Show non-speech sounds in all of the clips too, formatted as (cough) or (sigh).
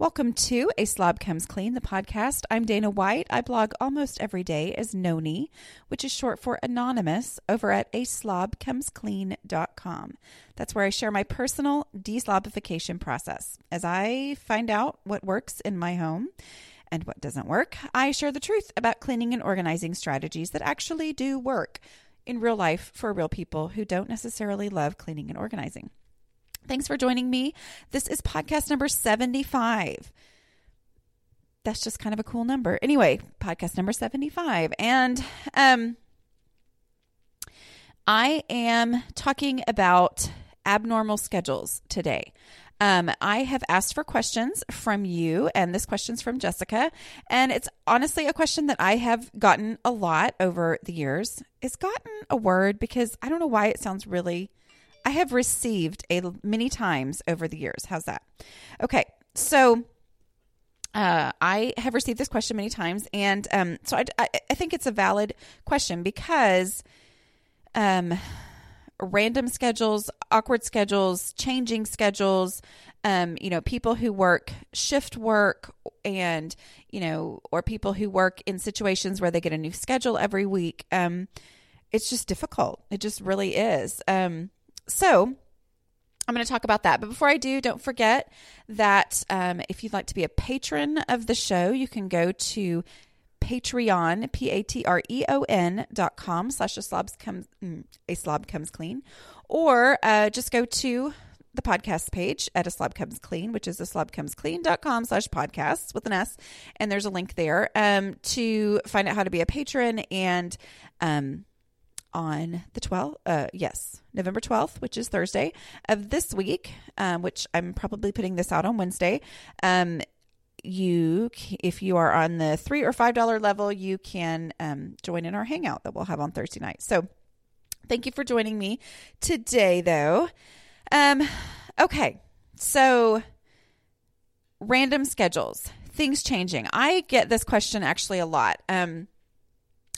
Welcome to A Slob Comes Clean, the podcast. I'm Dana White. I blog almost every day as Noni, which is short for anonymous, over at aslobcomesclean.com. That's where I share my personal deslobification process. As I find out what works in my home and what doesn't work, I share the truth about cleaning and organizing strategies that actually do work in real life for real people who don't necessarily love cleaning and organizing. Thanks for joining me. This is podcast number 75. That's just kind of a cool number. Anyway, podcast number 75. And um I am talking about abnormal schedules today. Um, I have asked for questions from you, and this question's from Jessica. And it's honestly a question that I have gotten a lot over the years. It's gotten a word because I don't know why it sounds really I have received a many times over the years. How's that? Okay, so uh, I have received this question many times, and um, so I, I, I think it's a valid question because um, random schedules, awkward schedules, changing schedules, um, you know, people who work shift work and, you know, or people who work in situations where they get a new schedule every week. Um, it's just difficult. It just really is. Um, so, I'm going to talk about that. But before I do, don't forget that um, if you'd like to be a patron of the show, you can go to Patreon, P A T R E O N dot com slash a slob comes, mm, a slob comes clean, or uh, just go to the podcast page at a slob comes clean, which is a slob comes clean dot com slash podcasts with an S. And there's a link there um, to find out how to be a patron and um, on the 12th, uh, yes, November 12th, which is Thursday of this week, um, which I'm probably putting this out on Wednesday. Um, you, if you are on the three or five dollar level, you can um, join in our hangout that we'll have on Thursday night. So, thank you for joining me today, though. Um, okay, so random schedules, things changing. I get this question actually a lot. Um,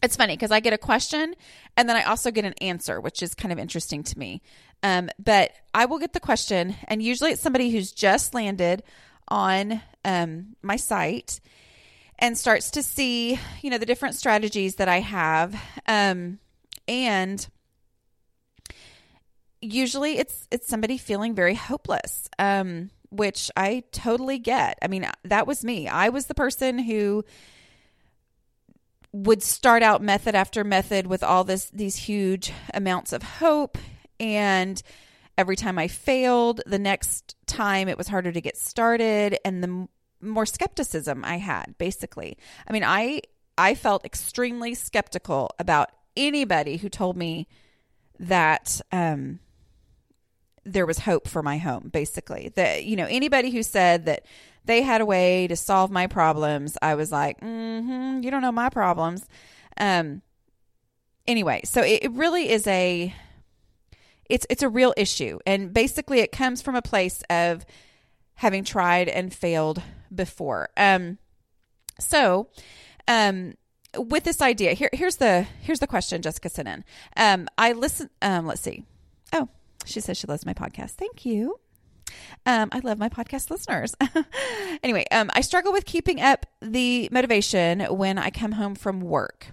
it's funny because I get a question and then I also get an answer, which is kind of interesting to me. Um, but I will get the question, and usually it's somebody who's just landed on um, my site and starts to see, you know, the different strategies that I have. Um, and usually it's it's somebody feeling very hopeless, um, which I totally get. I mean, that was me. I was the person who would start out method after method with all this these huge amounts of hope and every time I failed, the next time it was harder to get started and the more skepticism I had basically. I mean, I I felt extremely skeptical about anybody who told me that um there was hope for my home basically. That you know, anybody who said that they had a way to solve my problems. I was like, mm-hmm, you don't know my problems. Um, anyway, so it, it really is a, it's it's a real issue, and basically it comes from a place of having tried and failed before. Um, so, um, with this idea, here here's the here's the question Jessica sent in. Um, I listen. Um, let's see. Oh, she says she loves my podcast. Thank you. Um, I love my podcast listeners. (laughs) anyway, um, I struggle with keeping up the motivation when I come home from work.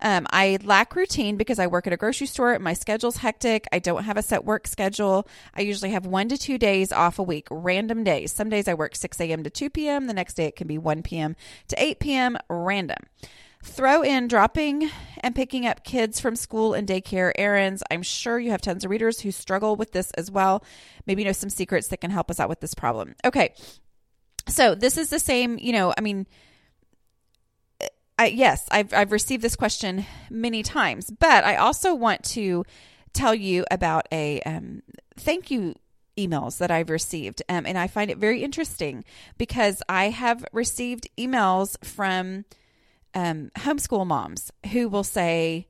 Um, I lack routine because I work at a grocery store. My schedule's hectic. I don't have a set work schedule. I usually have one to two days off a week, random days. Some days I work 6 a.m. to 2 p.m. The next day it can be 1 p.m. to 8 p.m. random. Throw in dropping and picking up kids from school and daycare errands. I'm sure you have tons of readers who struggle with this as well. Maybe you know some secrets that can help us out with this problem. Okay. So this is the same, you know, I mean, I, yes, I've, I've received this question many times, but I also want to tell you about a um, thank you emails that I've received. Um, and I find it very interesting because I have received emails from um, homeschool moms who will say,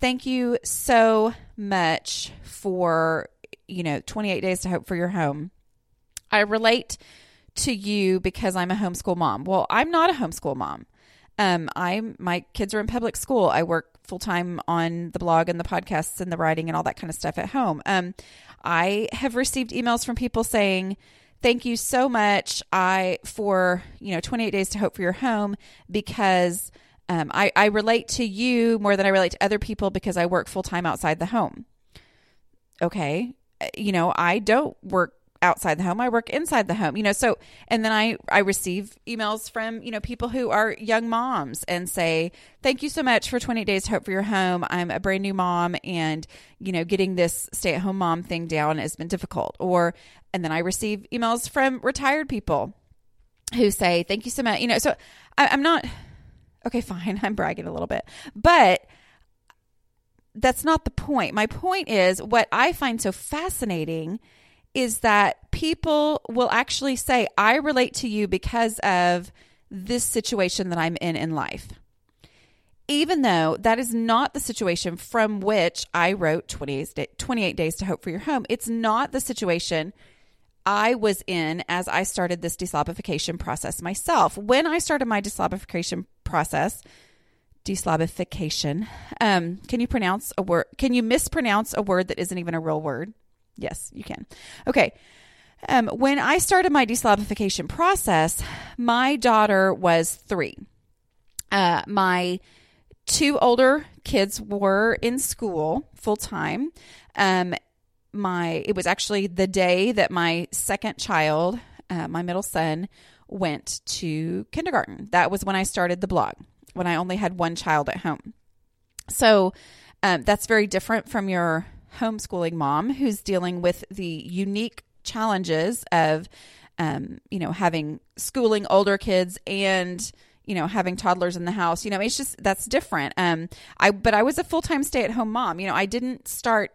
Thank you so much for, you know, 28 days to hope for your home. I relate to you because I'm a homeschool mom. Well, I'm not a homeschool mom. Um, I'm my kids are in public school. I work full time on the blog and the podcasts and the writing and all that kind of stuff at home. Um, I have received emails from people saying, "Thank you so much, I for you know 28 days to hope for your home because." Um, I, I relate to you more than I relate to other people because I work full time outside the home. Okay. Uh, you know, I don't work outside the home i work inside the home you know so and then i i receive emails from you know people who are young moms and say thank you so much for 20 days hope for your home. I'm a brand new mom and you know getting this stay at home mom thing down has been difficult. Or and then i receive emails from retired people who say thank you so much you know so I, i'm not okay fine (laughs) i'm bragging a little bit but that's not the point. My point is what i find so fascinating is that people will actually say, I relate to you because of this situation that I'm in in life. Even though that is not the situation from which I wrote 28, 28 Days to Hope for Your Home, it's not the situation I was in as I started this deslobification process myself. When I started my deslobification process, deslobification, um, can you pronounce a word? Can you mispronounce a word that isn't even a real word? Yes, you can. Okay. Um, when I started my deslobification process, my daughter was three. Uh, my two older kids were in school full time. Um, my it was actually the day that my second child, uh, my middle son, went to kindergarten. That was when I started the blog. When I only had one child at home. So um, that's very different from your homeschooling mom who's dealing with the unique challenges of, um, you know, having schooling older kids and you know having toddlers in the house. You know it's just that's different. Um i but i was a full-time stay-at-home mom. You know i didn't start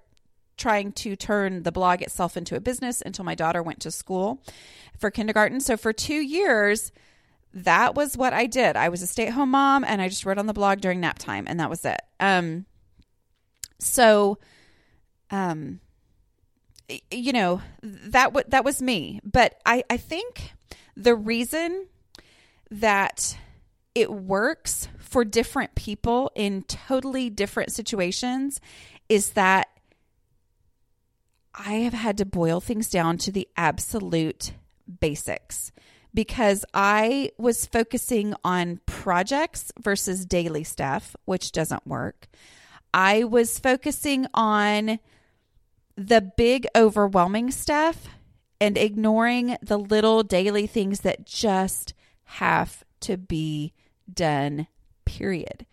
trying to turn the blog itself into a business until my daughter went to school for kindergarten. So for 2 years that was what i did. I was a stay-at-home mom and i just wrote on the blog during nap time and that was it. Um so um you know that w- that was me but i i think the reason that it works for different people in totally different situations is that I have had to boil things down to the absolute basics because I was focusing on projects versus daily stuff, which doesn't work. I was focusing on the big overwhelming stuff and ignoring the little daily things that just have to be done period.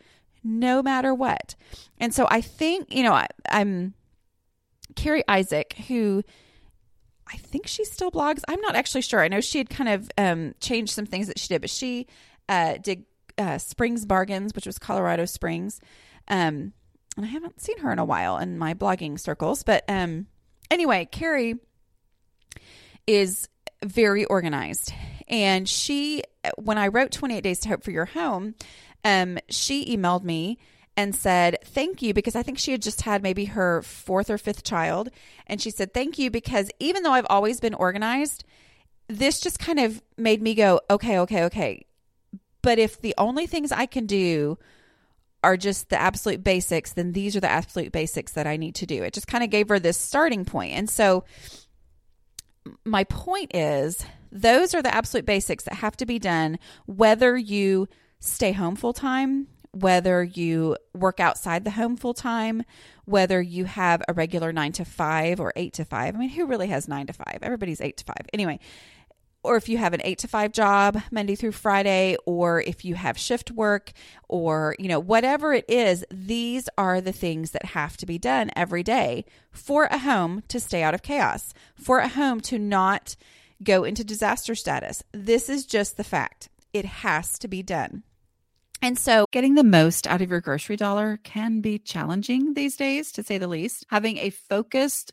No matter what. And so i think you know I, i'm carrie isaac who i think she still blogs. I'm not actually sure. I know she had kind of um, changed some things that she did but she uh, did uh, springs bargains which was colorado springs. Um, and I haven't seen her in a while in my blogging circles. But um, anyway, Carrie is very organized. And she, when I wrote 28 Days to Hope for Your Home, um, she emailed me and said, Thank you, because I think she had just had maybe her fourth or fifth child. And she said, Thank you, because even though I've always been organized, this just kind of made me go, Okay, okay, okay. But if the only things I can do are just the absolute basics, then these are the absolute basics that I need to do. It just kind of gave her this starting point. And so my point is those are the absolute basics that have to be done whether you stay home full time, whether you work outside the home full time, whether you have a regular 9 to 5 or 8 to 5. I mean, who really has 9 to 5? Everybody's 8 to 5. Anyway, or if you have an 8 to 5 job Monday through Friday or if you have shift work or you know whatever it is these are the things that have to be done every day for a home to stay out of chaos for a home to not go into disaster status. This is just the fact. It has to be done. And so, getting the most out of your grocery dollar can be challenging these days, to say the least. Having a focused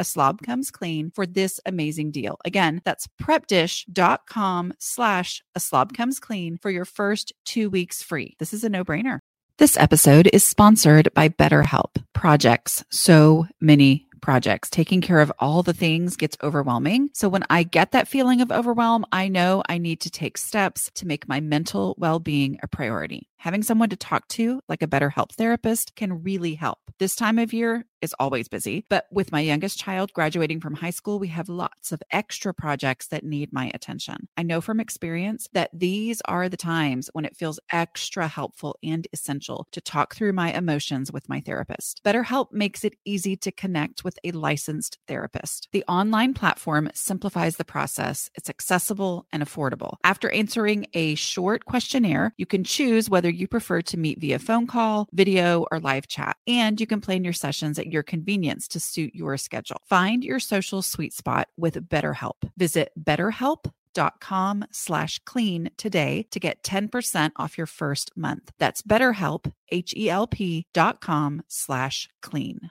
a slob comes clean for this amazing deal. Again, that's prepdish.com slash a slob comes clean for your first two weeks free. This is a no brainer. This episode is sponsored by BetterHelp Projects. So many projects. Taking care of all the things gets overwhelming. So when I get that feeling of overwhelm, I know I need to take steps to make my mental well being a priority. Having someone to talk to, like a BetterHelp therapist, can really help. This time of year is always busy, but with my youngest child graduating from high school, we have lots of extra projects that need my attention. I know from experience that these are the times when it feels extra helpful and essential to talk through my emotions with my therapist. BetterHelp makes it easy to connect with a licensed therapist. The online platform simplifies the process, it's accessible and affordable. After answering a short questionnaire, you can choose whether you prefer to meet via phone call, video, or live chat. And you can plan your sessions at your convenience to suit your schedule. Find your social sweet spot with BetterHelp. Visit betterhelp.com slash clean today to get 10% off your first month. That's betterhelp, H-E-L-P dot com slash clean.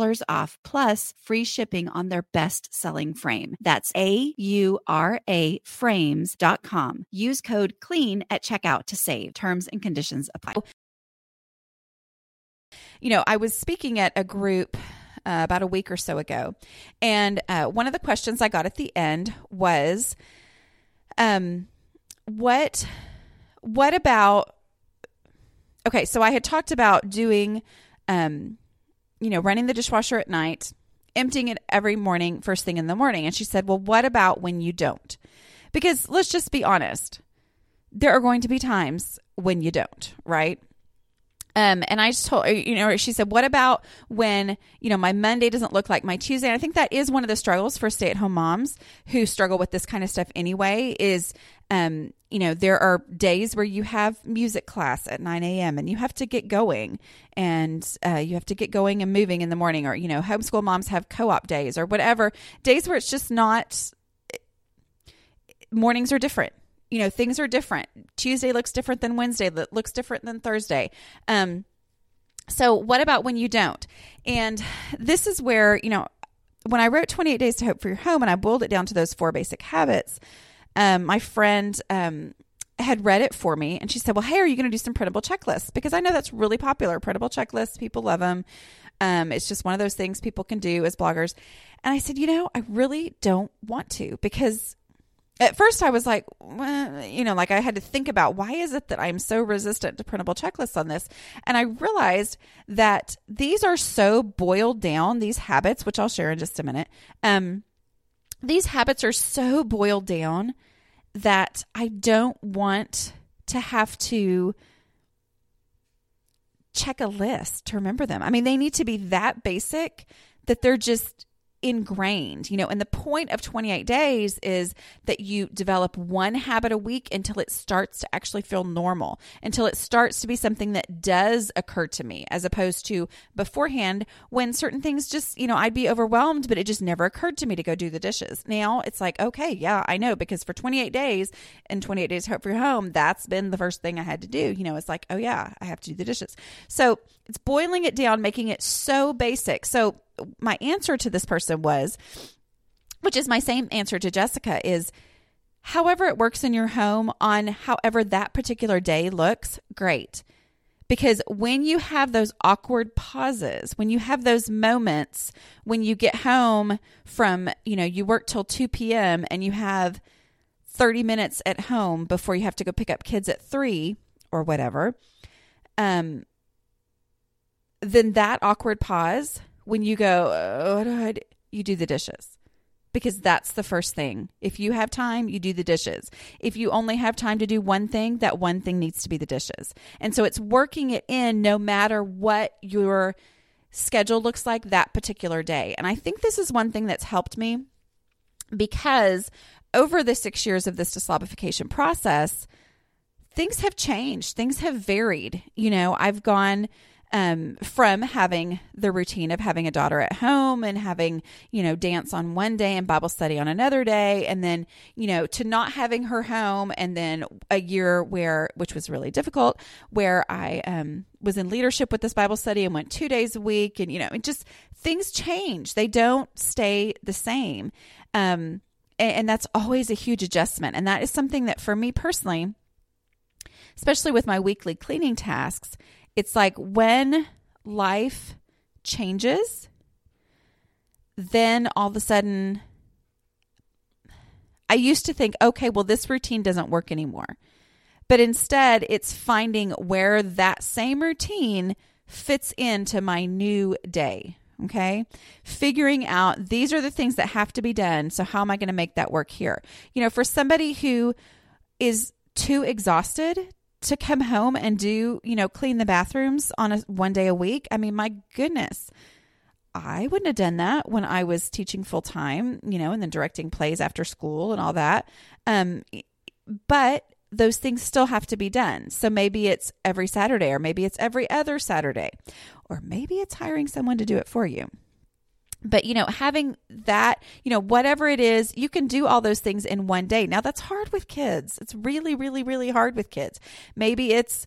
$10 off plus free shipping on their best selling frame. That's A U R A frames.com. Use code CLEAN at checkout to save. Terms and conditions apply. You know, I was speaking at a group uh, about a week or so ago, and uh, one of the questions I got at the end was, um, what, what about? Okay, so I had talked about doing, um, you know, running the dishwasher at night, emptying it every morning, first thing in the morning. And she said, Well, what about when you don't? Because let's just be honest, there are going to be times when you don't, right? Um, and I just told you know, she said, What about when, you know, my Monday doesn't look like my Tuesday? And I think that is one of the struggles for stay at home moms who struggle with this kind of stuff anyway, is um, you know, there are days where you have music class at 9 a.m. and you have to get going and uh, you have to get going and moving in the morning, or, you know, homeschool moms have co op days or whatever, days where it's just not, mornings are different. You know, things are different. Tuesday looks different than Wednesday, that looks different than Thursday. Um, so, what about when you don't? And this is where, you know, when I wrote 28 Days to Hope for Your Home and I boiled it down to those four basic habits, um, my friend um, had read it for me and she said, Well, hey, are you going to do some printable checklists? Because I know that's really popular. Printable checklists, people love them. Um, it's just one of those things people can do as bloggers. And I said, You know, I really don't want to because at first I was like, well, you know, like I had to think about why is it that I'm so resistant to printable checklists on this? And I realized that these are so boiled down, these habits, which I'll share in just a minute. Um, these habits are so boiled down that I don't want to have to check a list to remember them. I mean, they need to be that basic that they're just ingrained, you know, and the point of 28 days is that you develop one habit a week until it starts to actually feel normal, until it starts to be something that does occur to me, as opposed to beforehand when certain things just, you know, I'd be overwhelmed, but it just never occurred to me to go do the dishes. Now it's like, okay, yeah, I know, because for 28 days and 28 days hope for your home, that's been the first thing I had to do. You know, it's like, oh yeah, I have to do the dishes. So it's boiling it down, making it so basic. So my answer to this person was, which is my same answer to Jessica, is however it works in your home on however that particular day looks, great. Because when you have those awkward pauses, when you have those moments when you get home from, you know, you work till 2 p.m. and you have 30 minutes at home before you have to go pick up kids at 3 or whatever, um, then that awkward pause when you go, oh, what do I do? You do the dishes because that's the first thing. If you have time, you do the dishes. If you only have time to do one thing, that one thing needs to be the dishes. And so it's working it in no matter what your schedule looks like that particular day. And I think this is one thing that's helped me because over the six years of this deslobification process, things have changed, things have varied. You know, I've gone um, from having the routine of having a daughter at home and having, you know, dance on one day and Bible study on another day. And then, you know, to not having her home. And then a year where, which was really difficult, where I um, was in leadership with this Bible study and went two days a week. And, you know, it just things change, they don't stay the same. Um, and, and that's always a huge adjustment. And that is something that for me personally, especially with my weekly cleaning tasks, it's like when life changes, then all of a sudden, I used to think, okay, well, this routine doesn't work anymore. But instead, it's finding where that same routine fits into my new day. Okay. Figuring out these are the things that have to be done. So, how am I going to make that work here? You know, for somebody who is too exhausted to come home and do, you know, clean the bathrooms on a one day a week. I mean, my goodness. I wouldn't have done that when I was teaching full time, you know, and then directing plays after school and all that. Um, but those things still have to be done. So maybe it's every Saturday, or maybe it's every other Saturday, or maybe it's hiring someone to do it for you but you know having that you know whatever it is you can do all those things in one day. Now that's hard with kids. It's really really really hard with kids. Maybe it's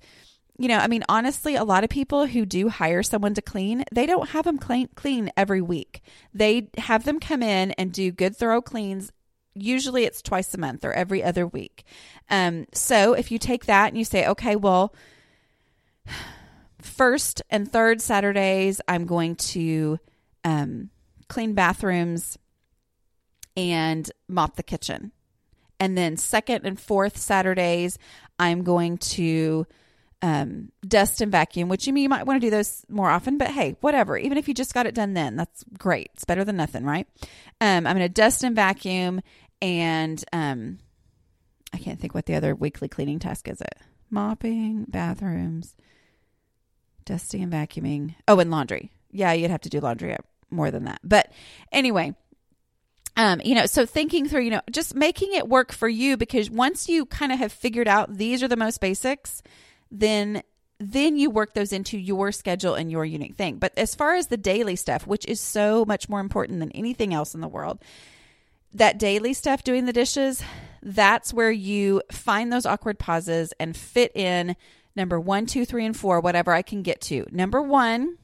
you know i mean honestly a lot of people who do hire someone to clean they don't have them clean, clean every week. They have them come in and do good thorough cleans. Usually it's twice a month or every other week. Um, so if you take that and you say okay well (sighs) first and third saturdays i'm going to um, clean bathrooms and mop the kitchen. And then second and fourth Saturdays, I'm going to um, dust and vacuum, which you mean you might want to do those more often, but hey, whatever. Even if you just got it done then, that's great. It's better than nothing, right? Um, I'm going to dust and vacuum, and um, I can't think what the other weekly cleaning task is. It mopping bathrooms, dusting and vacuuming. Oh, and laundry. Yeah, you'd have to do laundry more than that. But anyway, um, you know, so thinking through, you know, just making it work for you because once you kind of have figured out these are the most basics, then then you work those into your schedule and your unique thing. But as far as the daily stuff, which is so much more important than anything else in the world, that daily stuff doing the dishes, that's where you find those awkward pauses and fit in number one, two, three, and four, whatever I can get to. Number one,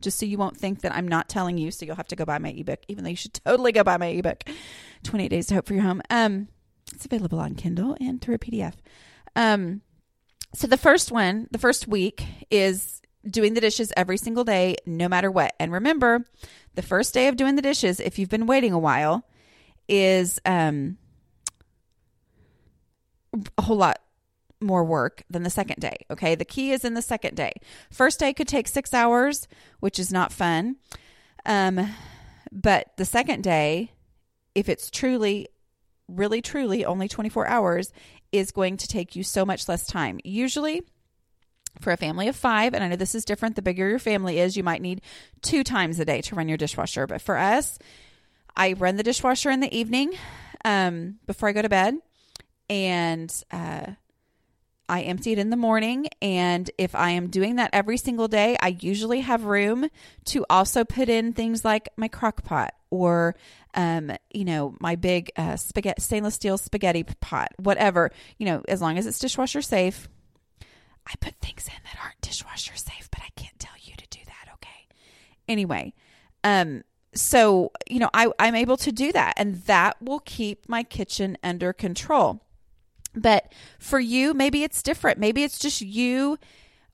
just so you won't think that I'm not telling you. So you'll have to go buy my ebook, even though you should totally go buy my ebook, 28 Days to Hope for Your Home. Um, it's available on Kindle and through a PDF. Um, so the first one, the first week is doing the dishes every single day, no matter what. And remember, the first day of doing the dishes, if you've been waiting a while, is um, a whole lot more work than the second day. Okay. The key is in the second day. First day could take six hours, which is not fun. Um, but the second day, if it's truly, really, truly only 24 hours, is going to take you so much less time. Usually, For a family of five, and I know this is different, the bigger your family is, you might need two times a day to run your dishwasher. But for us, I run the dishwasher in the evening um, before I go to bed, and uh, I empty it in the morning. And if I am doing that every single day, I usually have room to also put in things like my crock pot or, um, you know, my big uh, spaghetti, stainless steel spaghetti pot, whatever, you know, as long as it's dishwasher safe. I put things in that aren't dishwasher safe, but I can't tell you to do that. Okay. Anyway, um, so you know, I, I'm able to do that, and that will keep my kitchen under control. But for you, maybe it's different. Maybe it's just you,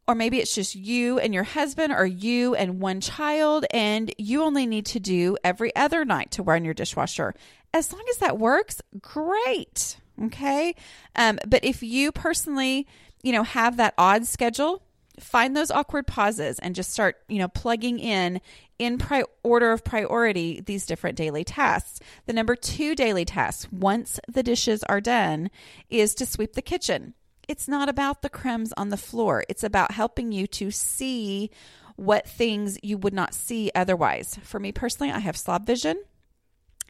or maybe it's just you and your husband, or you and one child, and you only need to do every other night to run your dishwasher. As long as that works, great. Okay. Um, but if you personally, you know, have that odd schedule, find those awkward pauses and just start, you know, plugging in in pri- order of priority these different daily tasks. The number two daily task, once the dishes are done, is to sweep the kitchen. It's not about the crumbs on the floor, it's about helping you to see what things you would not see otherwise. For me personally, I have slob vision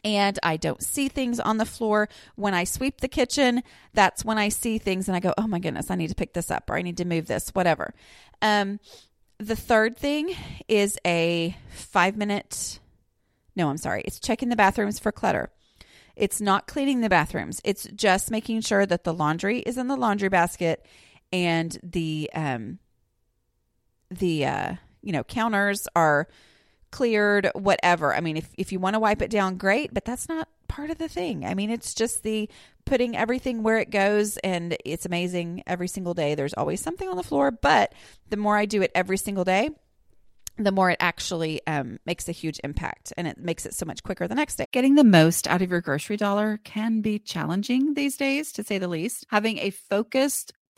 and I don't see things on the floor. When I sweep the kitchen, that's when I see things and I go, oh my goodness, I need to pick this up or I need to move this, whatever. Um, the third thing is a five minute, no, I'm sorry, it's checking the bathrooms for clutter. It's not cleaning the bathrooms, it's just making sure that the laundry is in the laundry basket and the, um, the, uh, you know, counters are cleared, whatever. I mean, if, if you want to wipe it down, great, but that's not part of the thing. I mean, it's just the putting everything where it goes, and it's amazing every single day. There's always something on the floor, but the more I do it every single day, the more it actually um, makes a huge impact and it makes it so much quicker the next day. Getting the most out of your grocery dollar can be challenging these days, to say the least. Having a focused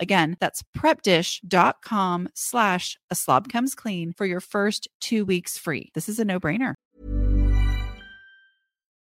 Again, that's prepdish.com slash a slob comes clean for your first two weeks free. This is a no brainer.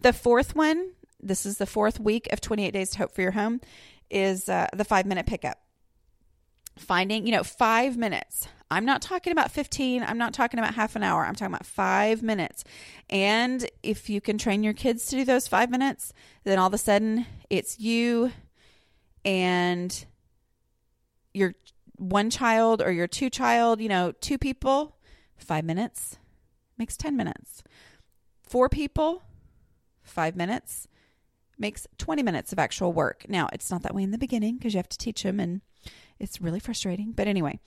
The fourth one, this is the fourth week of 28 Days to Hope for Your Home, is uh, the five minute pickup. Finding, you know, five minutes. I'm not talking about 15. I'm not talking about half an hour. I'm talking about five minutes. And if you can train your kids to do those five minutes, then all of a sudden it's you and your one child or your two child, you know, two people, five minutes makes 10 minutes. Four people, five minutes makes 20 minutes of actual work. Now, it's not that way in the beginning because you have to teach them and it's really frustrating. But anyway,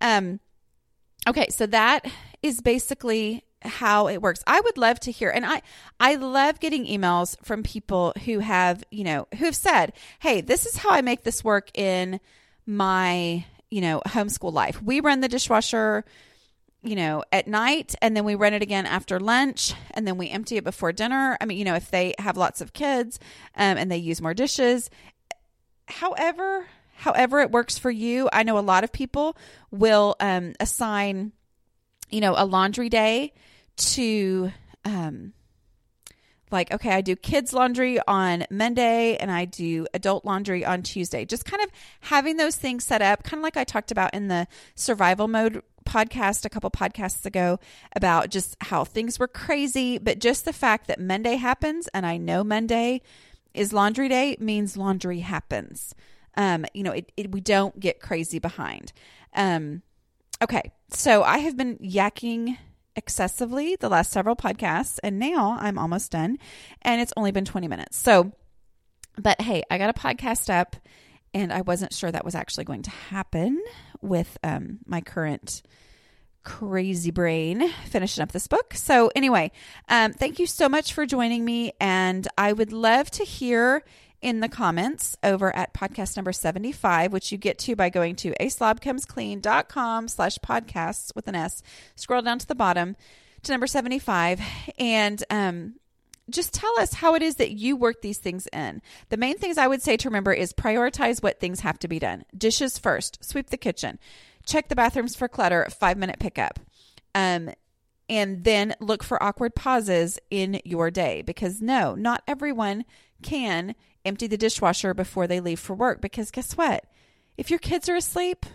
um, okay, so that is basically how it works. I would love to hear and I I love getting emails from people who have, you know, who have said, "Hey, this is how I make this work in my, you know, homeschool life. We run the dishwasher you know, at night and then we run it again after lunch and then we empty it before dinner. I mean, you know, if they have lots of kids um, and they use more dishes. However, however it works for you, I know a lot of people will um, assign, you know, a laundry day to um, like, okay, I do kids' laundry on Monday and I do adult laundry on Tuesday. Just kind of having those things set up, kind of like I talked about in the survival mode podcast a couple podcasts ago about just how things were crazy, but just the fact that Monday happens and I know Monday is laundry day means laundry happens. Um, you know, it, it, we don't get crazy behind. Um, okay, so I have been yakking excessively the last several podcasts, and now I'm almost done, and it's only been 20 minutes. So, but hey, I got a podcast up, and I wasn't sure that was actually going to happen with um, my current crazy brain finishing up this book. So, anyway, um, thank you so much for joining me, and I would love to hear in the comments over at podcast number 75, which you get to by going to aslobcomesclean.com slash podcasts with an S. Scroll down to the bottom to number 75 and um, just tell us how it is that you work these things in. The main things I would say to remember is prioritize what things have to be done. Dishes first, sweep the kitchen, check the bathrooms for clutter, five minute pickup. Um, and then look for awkward pauses in your day because no, not everyone can empty the dishwasher before they leave for work because guess what? If your kids are asleep,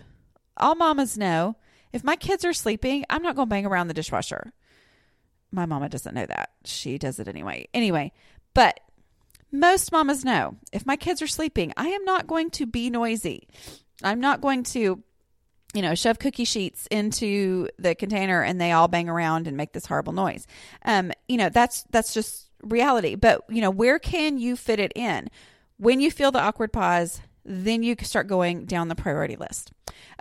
all mamas know if my kids are sleeping, I'm not going to bang around the dishwasher. My mama doesn't know that. She does it anyway. Anyway, but most mamas know if my kids are sleeping, I am not going to be noisy. I'm not going to, you know, shove cookie sheets into the container and they all bang around and make this horrible noise. Um, you know, that's that's just reality. But, you know, where can you fit it in? When you feel the awkward pause, then you can start going down the priority list.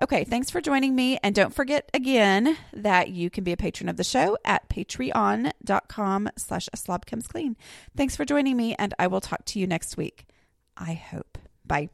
Okay, thanks for joining me. And don't forget again that you can be a patron of the show at patreon.com slash a slob comes clean. Thanks for joining me, and I will talk to you next week. I hope. Bye.